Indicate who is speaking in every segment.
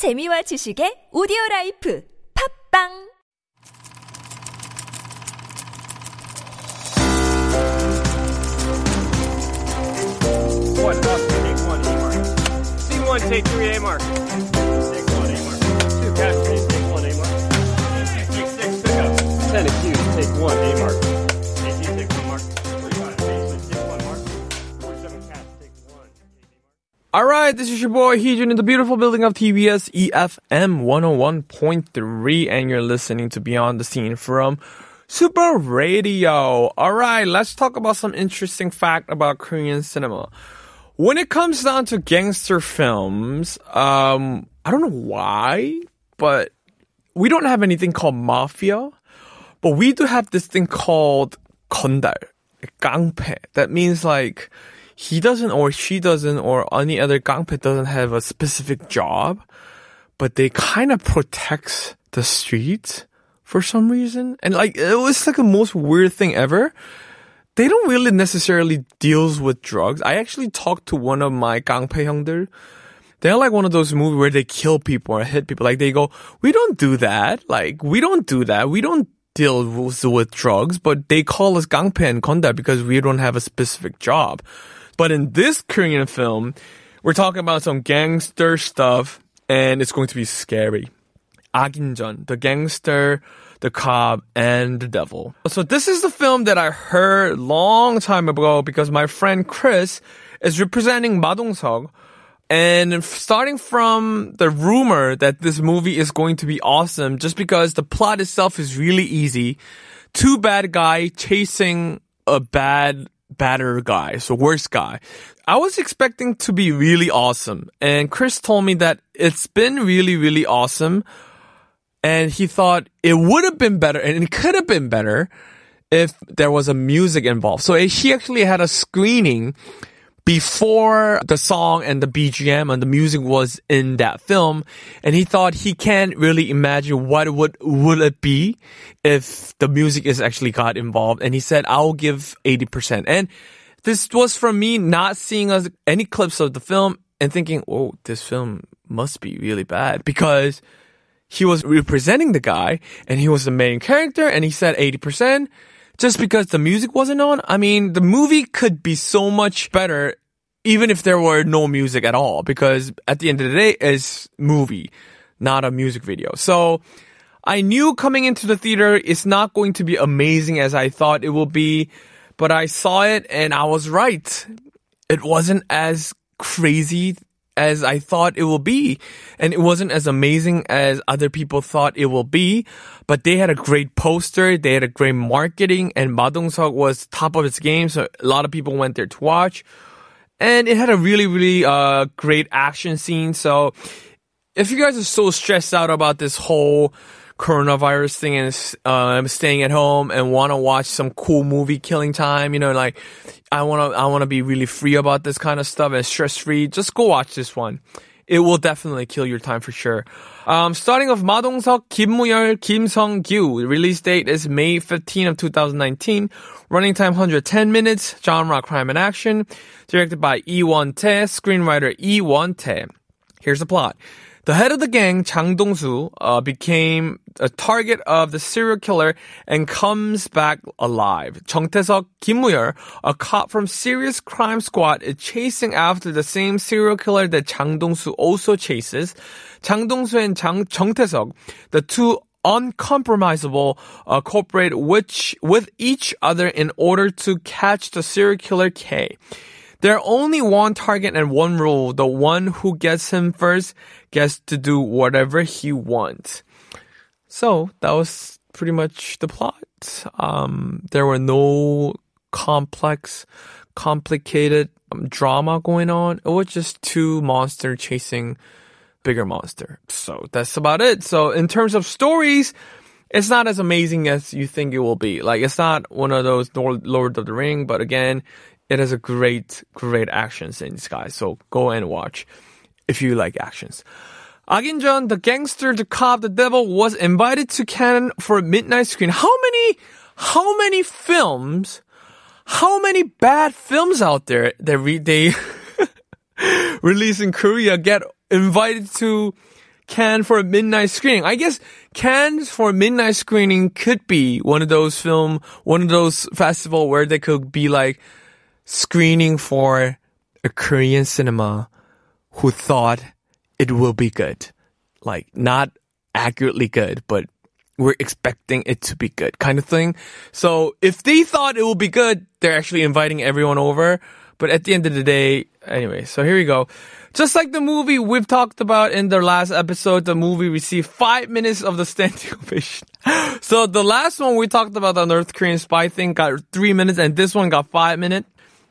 Speaker 1: 재미와 지식의 오디오 라이프 팝빵
Speaker 2: take
Speaker 3: All right, this is your boy Heejun in the beautiful building of TBS EFM 101.3, and you're listening to Beyond the Scene from Super Radio. All right, let's talk about some interesting fact about Korean cinema. When it comes down to gangster films, um, I don't know why, but we don't have anything called mafia, but we do have this thing called 건달, 깡패. That means like he doesn't or she doesn't or any other gangpe doesn't have a specific job, but they kind of protects the streets for some reason. And like it was like the most weird thing ever. They don't really necessarily deals with drugs. I actually talked to one of my gangpe hyung들. They're like one of those movies where they kill people or hit people. Like they go, we don't do that. Like we don't do that. We don't deal with drugs, but they call us gangpe and konda because we don't have a specific job. But in this Korean film, we're talking about some gangster stuff and it's going to be scary. Aginjeon, the gangster, the cop, and the devil. So this is the film that I heard long time ago because my friend Chris is representing Ma Dong-seok. And starting from the rumor that this movie is going to be awesome just because the plot itself is really easy. Two bad guy chasing a bad badder guy, so worse guy. I was expecting to be really awesome. And Chris told me that it's been really, really awesome and he thought it would have been better and it could have been better if there was a music involved. So eh, he actually had a screening before the song and the BGM and the music was in that film and he thought he can't really imagine what would would it be if the music is actually got involved. And he said I'll give 80% and this was from me not seeing any clips of the film and thinking oh this film must be really bad because he was representing the guy and he was the main character and he said 80% just because the music wasn't on. I mean, the movie could be so much better even if there were no music at all because at the end of the day it's movie, not a music video. So I knew coming into the theater it's not going to be amazing as I thought it will be, but I saw it and I was right. It wasn't as crazy as I thought it will be. And it wasn't as amazing as other people thought it will be. But they had a great poster, they had a great marketing, and Ma Dong-seok was top of its game, so a lot of people went there to watch. And it had a really, really uh, great action scene. So if you guys are so stressed out about this whole coronavirus thing and uh, I'm staying at home and want to watch some cool movie killing time, you know, like I want to I want to be really free about this kind of stuff and stress free, just go watch this one. It will definitely kill your time for sure. Um, starting off Ma Dong-seok, Kim Moo-yeol, Kim Sung-gyu. Release date is May 15 of 2019. Running time 110 minutes. Genre crime and action. Directed by Lee Won-tae. Screenwriter Lee Won-tae. Here's the plot. The head of the gang, Chang Dong-soo, uh, became a target of the serial killer and comes back alive. Chung Tae-seok, Kim Moo-yeol, a cop from Serious Crime Squad, is chasing after the same serial killer that Chang Dong-soo also chases. Chang Dong-soo and Chang Chung Tae-seok, the two uncompromisable uh, cooperate which, with each other in order to catch the serial killer K. There are only one target and one rule. The one who gets him first gets to do whatever he wants. So that was pretty much the plot. Um, there were no complex, complicated um, drama going on. It was just two monster chasing bigger monster. So that's about it. So in terms of stories, it's not as amazing as you think it will be. Like it's not one of those Lord of the Ring, but again, it has a great, great action scenes, guys. So go and watch if you like actions. Aginjeon, the gangster, the cop, the devil was invited to Cannes for a midnight screen. How many, how many films, how many bad films out there that re- they release in Korea get invited to Cannes for a midnight screening. I guess Cannes for midnight screening could be one of those film, one of those festival where they could be like screening for a Korean cinema who thought it will be good. Like not accurately good, but we're expecting it to be good kind of thing. So if they thought it will be good, they're actually inviting everyone over. But at the end of the day, anyway, so here we go. Just like the movie we've talked about in the last episode, the movie received five minutes of the standing ovation. so the last one we talked about, the North Korean spy thing, got three minutes, and this one got five minutes.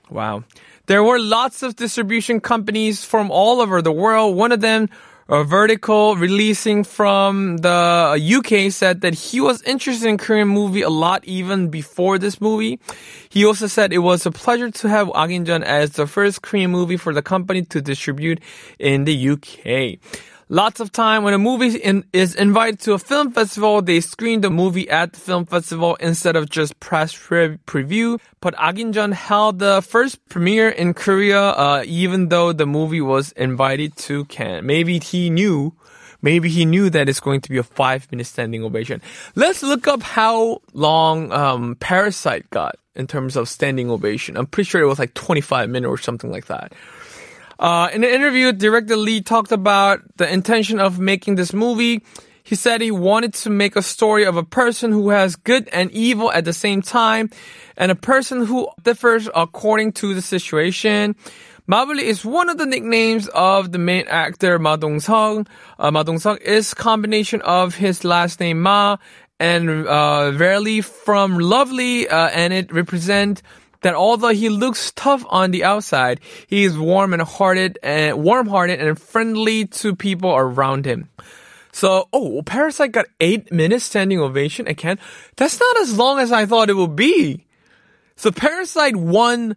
Speaker 3: Wow. There were lots of distribution companies from all over the world. One of them a Vertigo Releasing from the UK said that he was interested in Korean movie a lot even before this movie. He also said it was a pleasure to have Aginjeon as the first Korean movie for the company to distribute in the UK. Lots of time when a movie in, is invited to a film festival, they screen the movie at the film festival instead of just press pre- preview. But Aginjeon held the first premiere in Korea, uh, even though the movie was invited to Cannes. Maybe he knew maybe he knew that it's going to be a five minute standing ovation. Let's look up how long um, Parasite got in terms of standing ovation. I'm pretty sure it was like 25 minutes or something like that. Uh, in an interview, director Lee talked about the intention of making this movie. He said he wanted to make a story of a person who has good and evil at the same time, and a person who differs according to the situation. Mabuli is one of the nicknames of the main actor Ma Dong-seok. Uh, Ma Dong-seok is combination of his last name Ma and uh, Verily from Lovely, uh, and it represents that although he looks tough on the outside, he is warm and hearted and warm-hearted and friendly to people around him. So, oh, Parasite got eight minutes standing ovation again. That's not as long as I thought it would be. So Parasite won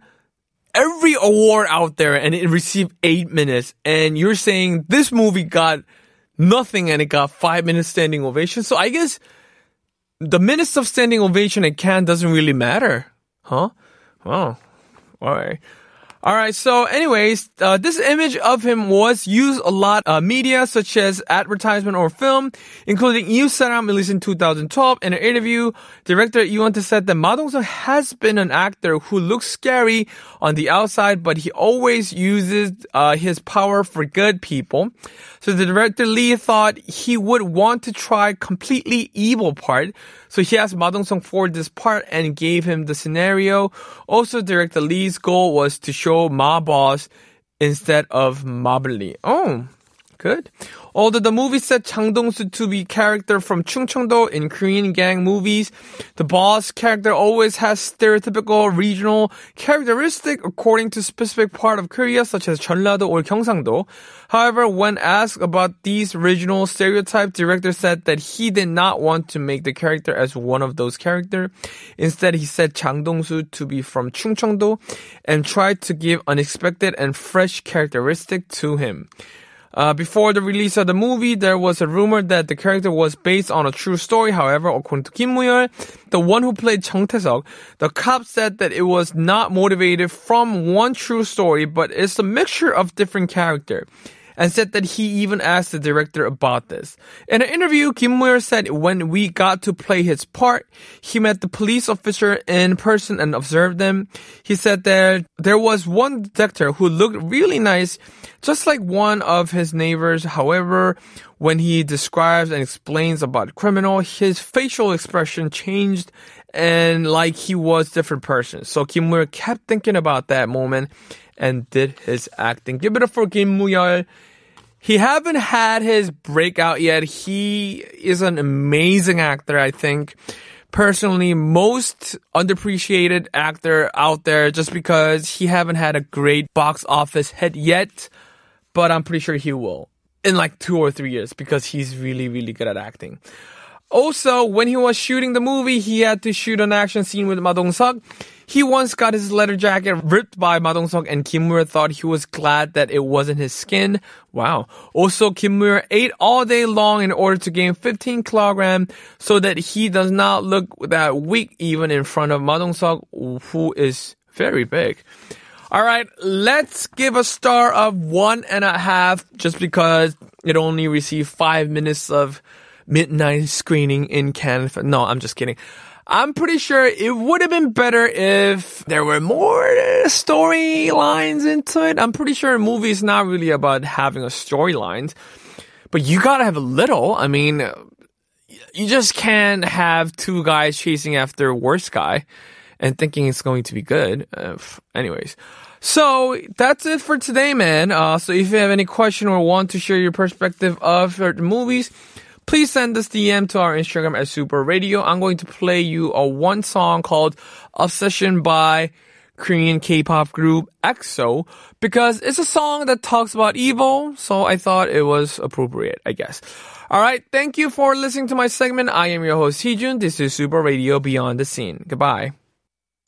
Speaker 3: every award out there and it received eight minutes. And you're saying this movie got nothing and it got five minutes standing ovation. So I guess the minutes of standing ovation at Cannes doesn't really matter, huh? Oh, all right. All right. So, anyways, uh, this image of him was used a lot uh, media, such as advertisement or film, including Yu Saram released in 2012. In an interview, director Lee Won-tae said that Ma Dong-seok has been an actor who looks scary on the outside, but he always uses uh, his power for good people. So the director Lee thought he would want to try completely evil part. So he asked Ma Dong-seok for this part and gave him the scenario. Also, director Lee's goal was to show Ma Boss instead of Mabli. Oh, good. Although the movie set Chang Dong-soo to be character from Chungcheongdo in Korean gang movies, the boss character always has stereotypical regional characteristic according to specific part of Korea, such as Jeollado or Gyeongsangdo. However, when asked about these regional stereotypes, director said that he did not want to make the character as one of those characters. Instead, he said Chang Dong-soo to be from Chungcheongdo and tried to give unexpected and fresh characteristic to him. Uh, before the release of the movie, there was a rumor that the character was based on a true story. However, according to Kim Moo-yeol, the one who played Chung Tae-seok, the cop said that it was not motivated from one true story, but it's a mixture of different characters and said that he even asked the director about this. In an interview, Kim Moo-yeol said when we got to play his part, he met the police officer in person and observed them. He said that there was one detective who looked really nice, just like one of his neighbors. However, when he describes and explains about criminal, his facial expression changed and like he was different person. So Kim Moo-yeol kept thinking about that moment and did his acting. Give it up for Kim Moo-yeol. He haven't had his breakout yet. He is an amazing actor, I think. Personally, most underappreciated actor out there just because he haven't had a great box office hit yet, but I'm pretty sure he will in like two or three years because he's really, really good at acting. Also, when he was shooting the movie, he had to shoot an action scene with Ma Dong-seok. He once got his leather jacket ripped by Ma Dong-seok and Kim Moo-yeol thought he was glad that it wasn't his skin. Wow. Also, Kim Moo-yeol ate all day long in order to gain 15 kilogram so that he does not look that weak even in front of Ma Dong-seok, who is very big. All right, let's give a star of one and a half just because it only received five minutes of midnight screening in Canada. No, I'm just kidding. I'm pretty sure it would have been better if there were more storylines into it. I'm pretty sure a movie is not really about having a storyline, but you gotta have a little. I mean, you just can't have two guys chasing after a worse guy and thinking it's going to be good. Uh, anyways. So that's it for today, man. Uh, so if you have any question or want to share your perspective of movies, please send us DM to our Instagram at Super Radio. I'm going to play you a one song called Obsession by Korean K-pop group EXO because it's a song that talks about evil. So I thought it was appropriate, I guess. All right. Thank you for listening to my segment. I am your host, Heejun. This is Super Radio Beyond the Scene. Goodbye.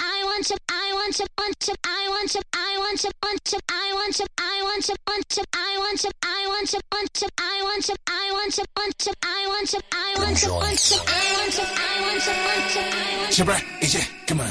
Speaker 4: I want to, I want to, want to, I want to, I want to, want to, I want to, I want to, want to, I want to, I want to, want to, I want to, I want to, want to, I want to, I want to, want to, I want to, I want to, want to, I want to.
Speaker 5: 제발 이제 그만